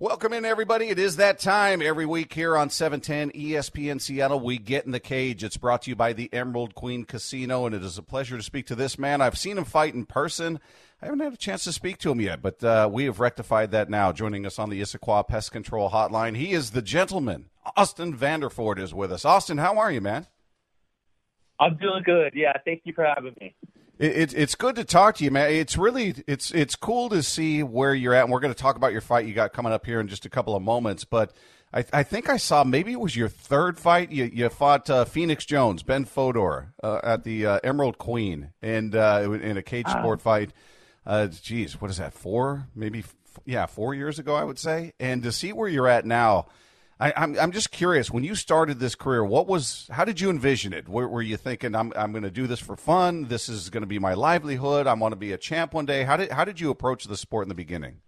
Welcome in, everybody. It is that time every week here on 710 ESPN Seattle. We get in the cage. It's brought to you by the Emerald Queen Casino, and it is a pleasure to speak to this man. I've seen him fight in person. I haven't had a chance to speak to him yet, but uh, we have rectified that now. Joining us on the Issaquah Pest Control Hotline, he is the gentleman. Austin Vanderford is with us. Austin, how are you, man? I'm doing good. Yeah, thank you for having me. It, it's good to talk to you, man. It's really it's it's cool to see where you're at, and we're going to talk about your fight you got coming up here in just a couple of moments. But I, I think I saw maybe it was your third fight. You you fought uh, Phoenix Jones, Ben Fodor, uh, at the uh, Emerald Queen, and uh, in a cage ah. sport fight. Uh, geez, what is that? Four, maybe, f- yeah, four years ago, I would say. And to see where you're at now I, am I'm, I'm just curious. When you started this career, what was how did you envision it? Were, were you thinking I'm I'm going to do this for fun? This is going to be my livelihood. I want to be a champ one day. How did how did you approach the sport in the beginning?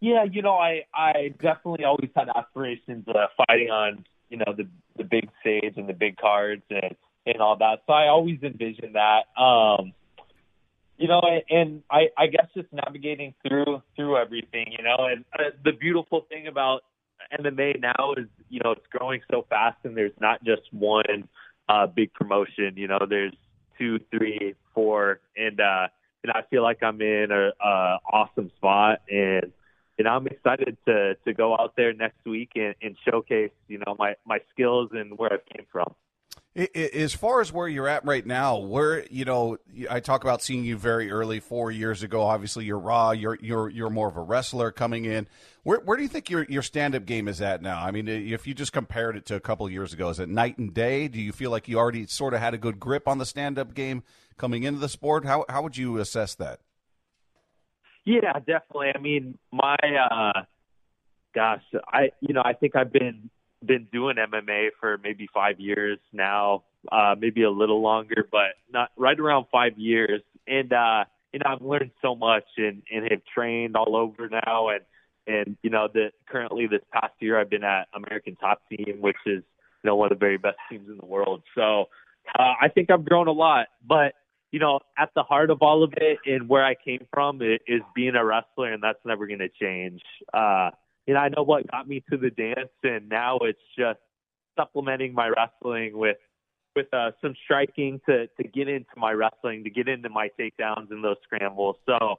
Yeah, you know, I I definitely always had aspirations of fighting on you know the the big stage and the big cards and and all that. So I always envisioned that. Um, you know, and I I guess just navigating through through everything, you know, and uh, the beautiful thing about MMA now is you know it's growing so fast, and there's not just one uh, big promotion. You know, there's two, three, four, and uh, and I feel like I'm in a, a awesome spot, and and I'm excited to to go out there next week and, and showcase you know my my skills and where I came from. As far as where you're at right now, where you know, I talk about seeing you very early, four years ago. Obviously, you're raw. You're you're you're more of a wrestler coming in. Where where do you think your your stand up game is at now? I mean, if you just compared it to a couple of years ago, is it night and day? Do you feel like you already sort of had a good grip on the stand up game coming into the sport? How how would you assess that? Yeah, definitely. I mean, my uh, gosh, I you know I think I've been been doing MMA for maybe five years now, uh, maybe a little longer, but not right around five years. And, uh, you know, I've learned so much and, and have trained all over now. And, and, you know, the currently this past year I've been at American Top Team, which is, you know, one of the very best teams in the world. So, uh, I think I've grown a lot, but, you know, at the heart of all of it and where I came from is being a wrestler, and that's never going to change. Uh, and I know what got me to the dance, and now it's just supplementing my wrestling with with uh, some striking to to get into my wrestling, to get into my takedowns and those scrambles. So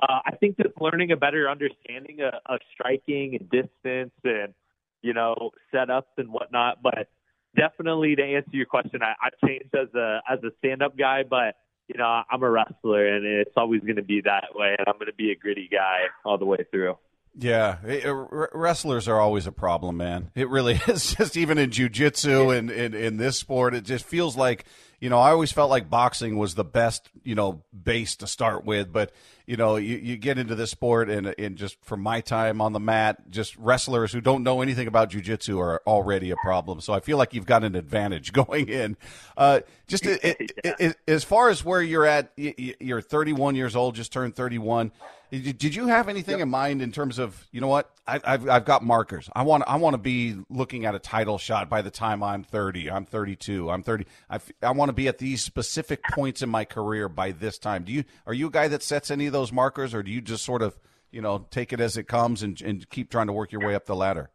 uh, I think just learning a better understanding of, of striking and distance and you know setups and whatnot. But definitely to answer your question, I, I've changed as a as a stand up guy, but you know I'm a wrestler and it's always going to be that way, and I'm going to be a gritty guy all the way through. Yeah, it, uh, wrestlers are always a problem, man. It really is. Just even in jujitsu and in, in this sport, it just feels like you know. I always felt like boxing was the best you know base to start with, but you know you, you get into this sport and and just from my time on the mat, just wrestlers who don't know anything about jujitsu are already a problem. So I feel like you've got an advantage going in. Uh, just it, it, as far as where you're at, you're 31 years old, just turned 31 did you have anything yep. in mind in terms of you know what I, have I've got markers. I want I want to be looking at a title shot by the time I'm 30. I'm 32. I'm 30. I, I want to be at these specific points in my career by this time. Do you are you a guy that sets any of those markers, or do you just sort of you know take it as it comes and, and keep trying to work your way up the ladder?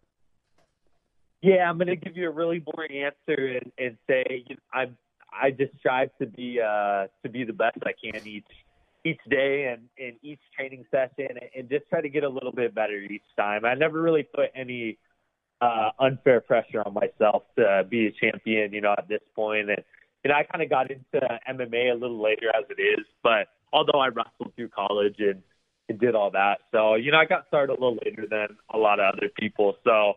Yeah, I'm going to give you a really boring answer and, and say you know, I'm I just strive to be uh, to be the best I can each each day and in each training session and just try to get a little bit better each time. I never really put any uh, unfair pressure on myself to be a champion, you know, at this point. And, you know, I kind of got into MMA a little later as it is, but although I wrestled through college and, and did all that. So, you know, I got started a little later than a lot of other people. So,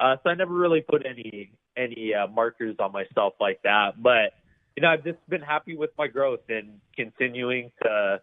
uh, so I never really put any, any uh, markers on myself like that. But, you know, I've just been happy with my growth and continuing to,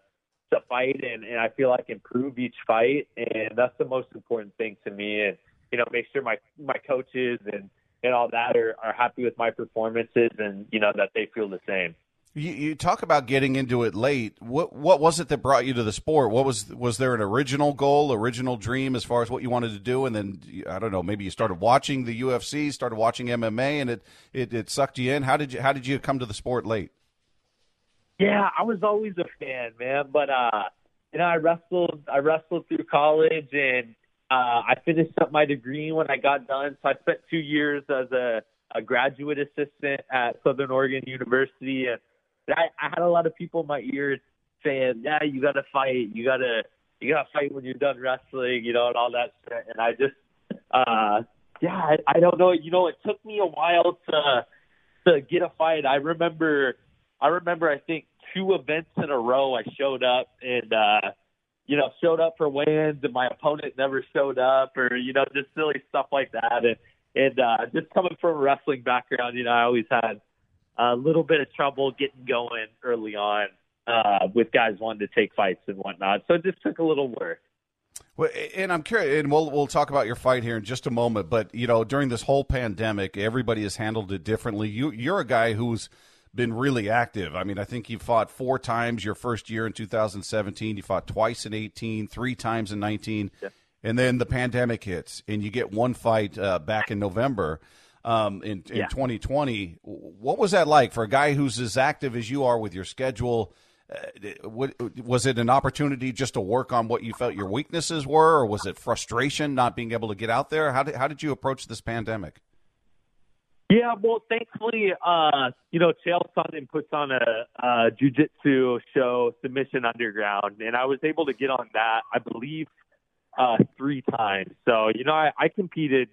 to fight and, and I feel like improve each fight and that's the most important thing to me and you know make sure my my coaches and and all that are, are happy with my performances and you know that they feel the same. You, you talk about getting into it late. What what was it that brought you to the sport? What was was there an original goal, original dream as far as what you wanted to do, and then I don't know, maybe you started watching the UFC, started watching MMA, and it, it, it sucked you in. How did you how did you come to the sport late? Yeah, I was always a fan, man. But uh, you know, I wrestled I wrestled through college and uh, I finished up my degree when I got done. So I spent two years as a, a graduate assistant at Southern Oregon University, and I, I had a lot of people in my ears saying, "Yeah, you got to fight. You got to you got to fight when you're done wrestling, you know, and all that shit." And I just, uh, yeah, I, I don't know. You know, it took me a while to to get a fight. I remember, I remember, I think two events in a row I showed up and. uh you know, showed up for weigh-ins and my opponent never showed up or, you know, just silly stuff like that. And, and, uh, just coming from a wrestling background, you know, I always had a little bit of trouble getting going early on, uh, with guys wanting to take fights and whatnot. So it just took a little work. Well, and I'm curious, and we'll we'll talk about your fight here in just a moment. But you know, during this whole pandemic, everybody has handled it differently. You you're a guy who's been really active. I mean, I think you fought four times your first year in 2017. You fought twice in 18, three times in 19, yeah. and then the pandemic hits, and you get one fight uh, back in November um, in, in yeah. 2020. What was that like for a guy who's as active as you are with your schedule? Uh, what, was it an opportunity just to work on what you felt your weaknesses were, or was it frustration not being able to get out there? How did how did you approach this pandemic? Yeah, well, thankfully, uh, you know, Chael Sonnen puts on a, a jujitsu show, Submission Underground, and I was able to get on that, I believe, uh, three times. So, you know, I, I competed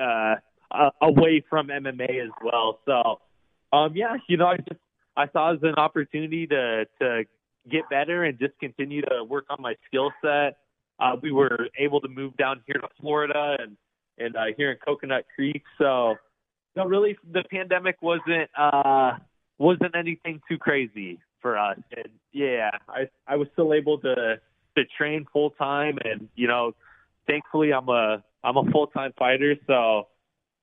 uh, uh, away from MMA as well. So, um, yeah, you know, I just I saw it as an opportunity to to get better and just continue to work on my skill set. Uh, we were able to move down here to Florida and and uh, here in Coconut Creek, so no, really, the pandemic wasn't uh, wasn't anything too crazy for us. And yeah, I I was still able to to train full time, and you know, thankfully, I'm a I'm a full time fighter, so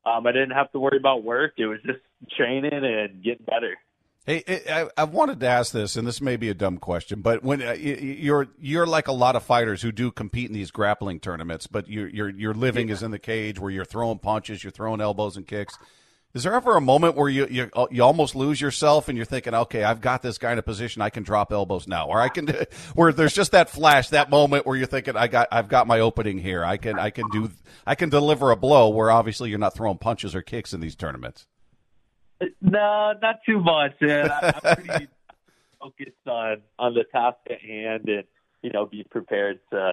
um, I didn't have to worry about work. It was just training and getting better. Hey, I, I wanted to ask this, and this may be a dumb question, but when uh, you're you're like a lot of fighters who do compete in these grappling tournaments, but your your your living yeah. is in the cage where you're throwing punches, you're throwing elbows and kicks. Is there ever a moment where you, you uh, you almost lose yourself and you're thinking, okay, I've got this guy in a position I can drop elbows now, or I can, where there's just that flash, that moment where you're thinking, I got I've got my opening here. I can I can do I can deliver a blow where obviously you're not throwing punches or kicks in these tournaments. No, not too much. Man. I'm pretty focused on on the task at hand and you know be prepared to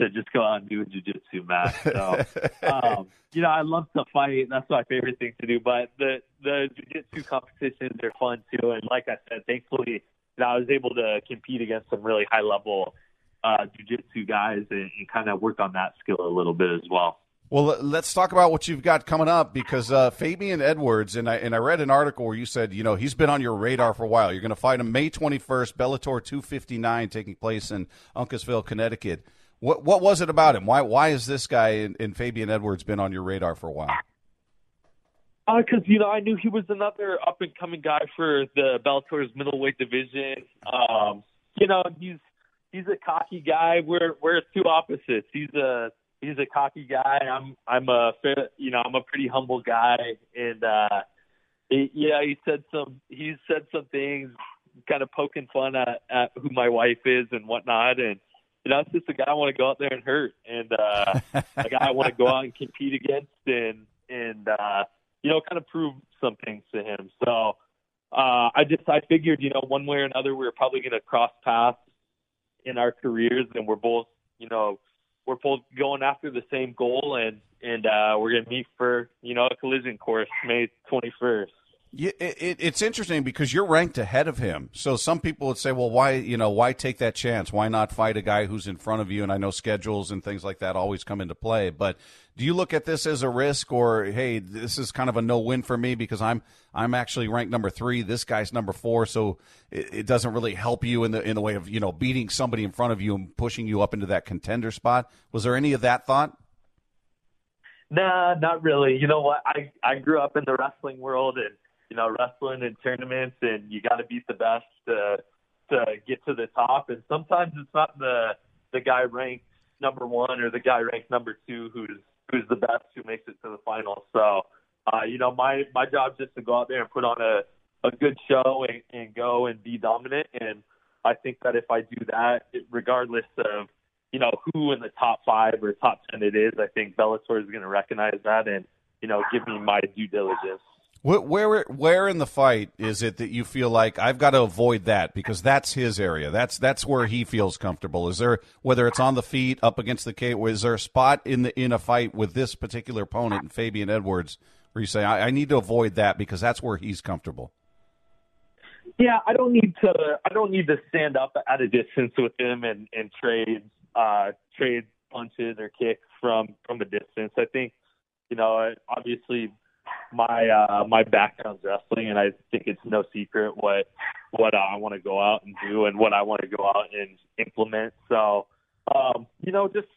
to just go out and do a jujitsu match. So, um, you know, I love to fight. That's my favorite thing to do. But the the jujitsu competitions are fun too. And like I said, thankfully, you know, I was able to compete against some really high level uh, jujitsu guys and, and kind of work on that skill a little bit as well. Well, let's talk about what you've got coming up because uh, Fabian Edwards and I and I read an article where you said you know he's been on your radar for a while. You're going to fight him May 21st, Bellator 259, taking place in Uncasville, Connecticut. What what was it about him? Why why is this guy in, Fabian Edwards been on your radar for a while? Because uh, you know I knew he was another up and coming guy for the Bellator's middleweight division. Um, you know he's he's a cocky guy. We're we're two opposites. He's a he's a cocky guy. I'm I'm a you know I'm a pretty humble guy, and uh, he, yeah, he said some he said some things, kind of poking fun at, at who my wife is and whatnot, and you know, it's just a guy I want to go out there and hurt, and uh, a guy I want to go out and compete against, and and uh, you know, kind of prove some things to him. So uh, I just I figured, you know, one way or another, we were probably going to cross paths in our careers, and we're both, you know, we're both going after the same goal, and and uh, we're going to meet for you know a collision course May 21st. Yeah, it, it's interesting because you're ranked ahead of him. So some people would say, "Well, why you know why take that chance? Why not fight a guy who's in front of you?" And I know schedules and things like that always come into play. But do you look at this as a risk, or hey, this is kind of a no win for me because I'm I'm actually ranked number three. This guy's number four, so it, it doesn't really help you in the in the way of you know beating somebody in front of you and pushing you up into that contender spot. Was there any of that thought? Nah, not really. You know what? I I grew up in the wrestling world and you know, wrestling in tournaments and you got to beat the best to to get to the top. And sometimes it's not the the guy ranked number one or the guy ranked number two who's who's the best who makes it to the final. So, uh, you know, my my job is just to go out there and put on a a good show and, and go and be dominant. And I think that if I do that, it, regardless of you know, who in the top five or top ten it is, I think Bellator is going to recognize that and you know give me my due diligence. Where, where in the fight is it that you feel like I've got to avoid that because that's his area. That's that's where he feels comfortable. Is there whether it's on the feet, up against the cage, is there a spot in the in a fight with this particular opponent, Fabian Edwards, where you say I, I need to avoid that because that's where he's comfortable? Yeah, I don't need to. I don't need to stand up at a distance with him and and trade uh, trade punches or kicks from from a distance. I think you know obviously my uh, my background's wrestling, and I think it's no secret what what I want to go out and do and what I want to go out and implement. So, um, you know, just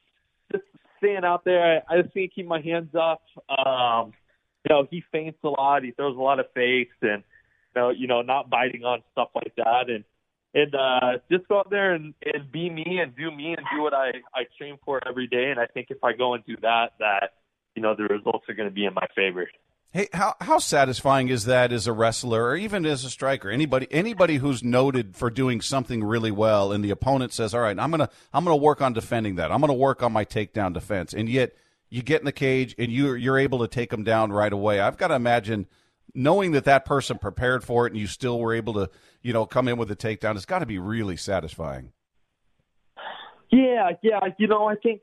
just staying out there. I, I just need to keep my hands up. Um, you know, he feints a lot. He throws a lot of fakes, and you know, you know, not biting on stuff like that, and and uh, just go out there and, and be me and do me and do what I I train for every day. And I think if I go and do that, that you know, the results are going to be in my favor. Hey, how how satisfying is that as a wrestler or even as a striker? Anybody anybody who's noted for doing something really well and the opponent says, "All right, I'm going to I'm going to work on defending that. I'm going to work on my takedown defense." And yet you get in the cage and you you're able to take them down right away. I've got to imagine knowing that that person prepared for it and you still were able to, you know, come in with a takedown. It's got to be really satisfying. Yeah, yeah, you know, I think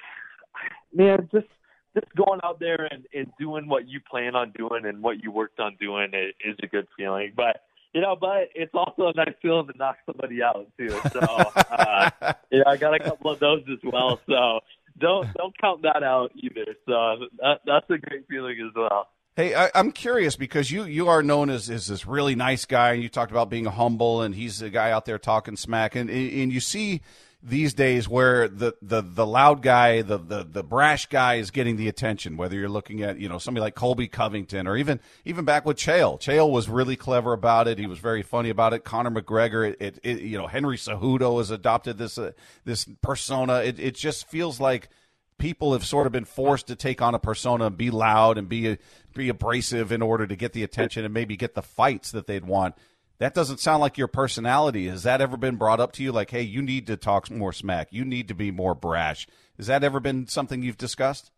man, just just going out there and, and doing what you plan on doing and what you worked on doing is, is a good feeling. But you know, but it's also a nice feeling to knock somebody out too. So uh, yeah, I got a couple of those as well. So don't don't count that out either. So that, that's a great feeling as well. Hey, I, am curious because you you are known as, as this really nice guy, and you talked about being humble, and he's the guy out there talking smack, and and you see these days where the, the, the loud guy, the, the, the brash guy is getting the attention, whether you're looking at, you know, somebody like Colby Covington or even, even back with Chael. Chael was really clever about it. He was very funny about it. Conor McGregor, it, it, it you know, Henry Cejudo has adopted this, uh, this persona. It, it just feels like people have sort of been forced to take on a persona and be loud and be, be abrasive in order to get the attention and maybe get the fights that they'd want that doesn't sound like your personality. Has that ever been brought up to you? Like, hey, you need to talk more smack. You need to be more brash. Has that ever been something you've discussed?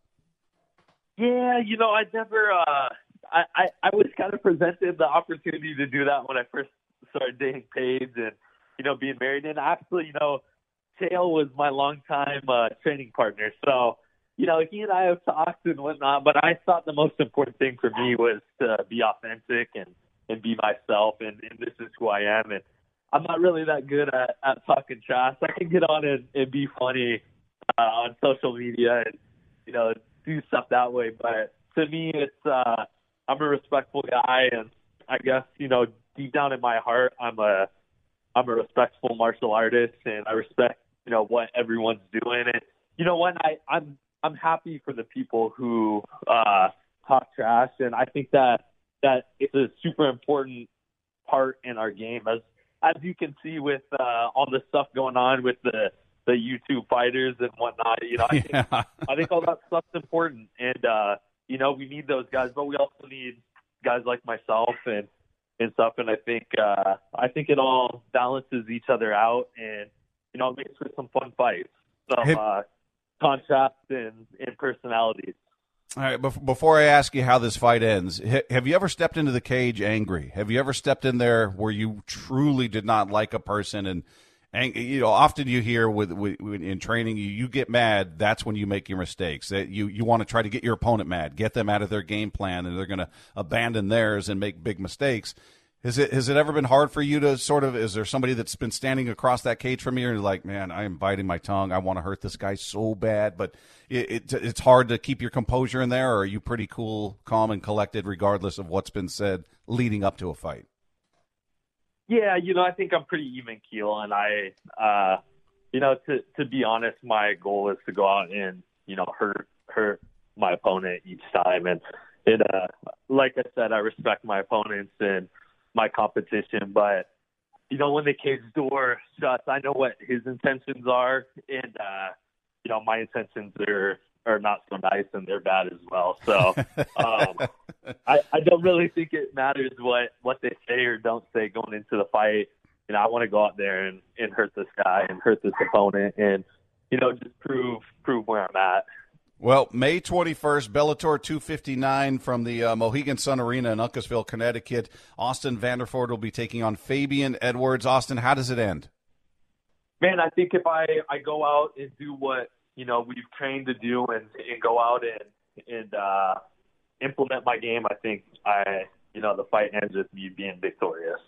Yeah, you know, I never. Uh, I, I I was kind of presented the opportunity to do that when I first started dating Paige and you know being married. And actually, you know, Chael was my longtime uh, training partner, so you know he and I have talked and whatnot. But I thought the most important thing for me was to be authentic and and be myself, and, and this is who I am. And I'm not really that good at, at talking trash. I can get on and, and be funny uh, on social media and you know do stuff that way. But to me, it's uh, I'm a respectful guy, and I guess you know deep down in my heart, I'm a I'm a respectful martial artist, and I respect you know what everyone's doing. And you know what, I I'm I'm happy for the people who uh, talk trash, and I think that that it's a super important part in our game. As as you can see with uh, all the stuff going on with the the YouTube fighters and whatnot, you know, I think, yeah. I think all that stuff's important, and uh, you know, we need those guys, but we also need guys like myself and and stuff. And I think uh, I think it all balances each other out, and you know, it makes for some fun fights, some hey. uh, contrast in in personalities. All right. Before I ask you how this fight ends, have you ever stepped into the cage angry? Have you ever stepped in there where you truly did not like a person and, and you know, often you hear with, with in training, you, you get mad. That's when you make your mistakes. That you you want to try to get your opponent mad, get them out of their game plan, and they're going to abandon theirs and make big mistakes. Has it has it ever been hard for you to sort of? Is there somebody that's been standing across that cage from you and you're like, man, I am biting my tongue. I want to hurt this guy so bad, but it, it, it's hard to keep your composure in there. Or are you pretty cool, calm, and collected regardless of what's been said leading up to a fight? Yeah, you know, I think I'm pretty even keel, and I, uh, you know, to to be honest, my goal is to go out and you know hurt hurt my opponent each time, and it, uh, like I said, I respect my opponents and my competition. But you know, when the cage door shuts, I know what his intentions are, and uh, you know, my intentions are are not so nice and they're bad as well. So um, I, I don't really think it matters what what they say or don't say going into the fight. You know, I want to go out there and, and hurt this guy and hurt this opponent and you know, just prove prove where I'm at. Well, May 21st, Bellator 259 from the uh, Mohegan Sun Arena in Uncasville, Connecticut. Austin Vanderford will be taking on Fabian Edwards. Austin, how does it end? Man, I think if I, I go out and do what, you know, we've trained to do and, and go out and, and uh, implement my game, I think I, you know, the fight ends with me being victorious.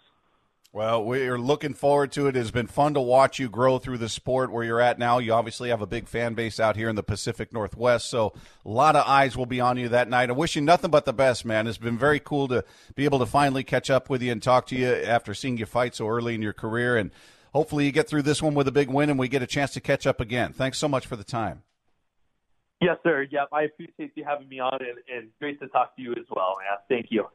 Well, we're looking forward to it. It has been fun to watch you grow through the sport where you're at now. You obviously have a big fan base out here in the Pacific Northwest, so a lot of eyes will be on you that night. I wish you nothing but the best, man. It's been very cool to be able to finally catch up with you and talk to you after seeing you fight so early in your career. And hopefully you get through this one with a big win and we get a chance to catch up again. Thanks so much for the time. Yes, sir. Yep, I appreciate you having me on and, and great to talk to you as well, man. Thank you.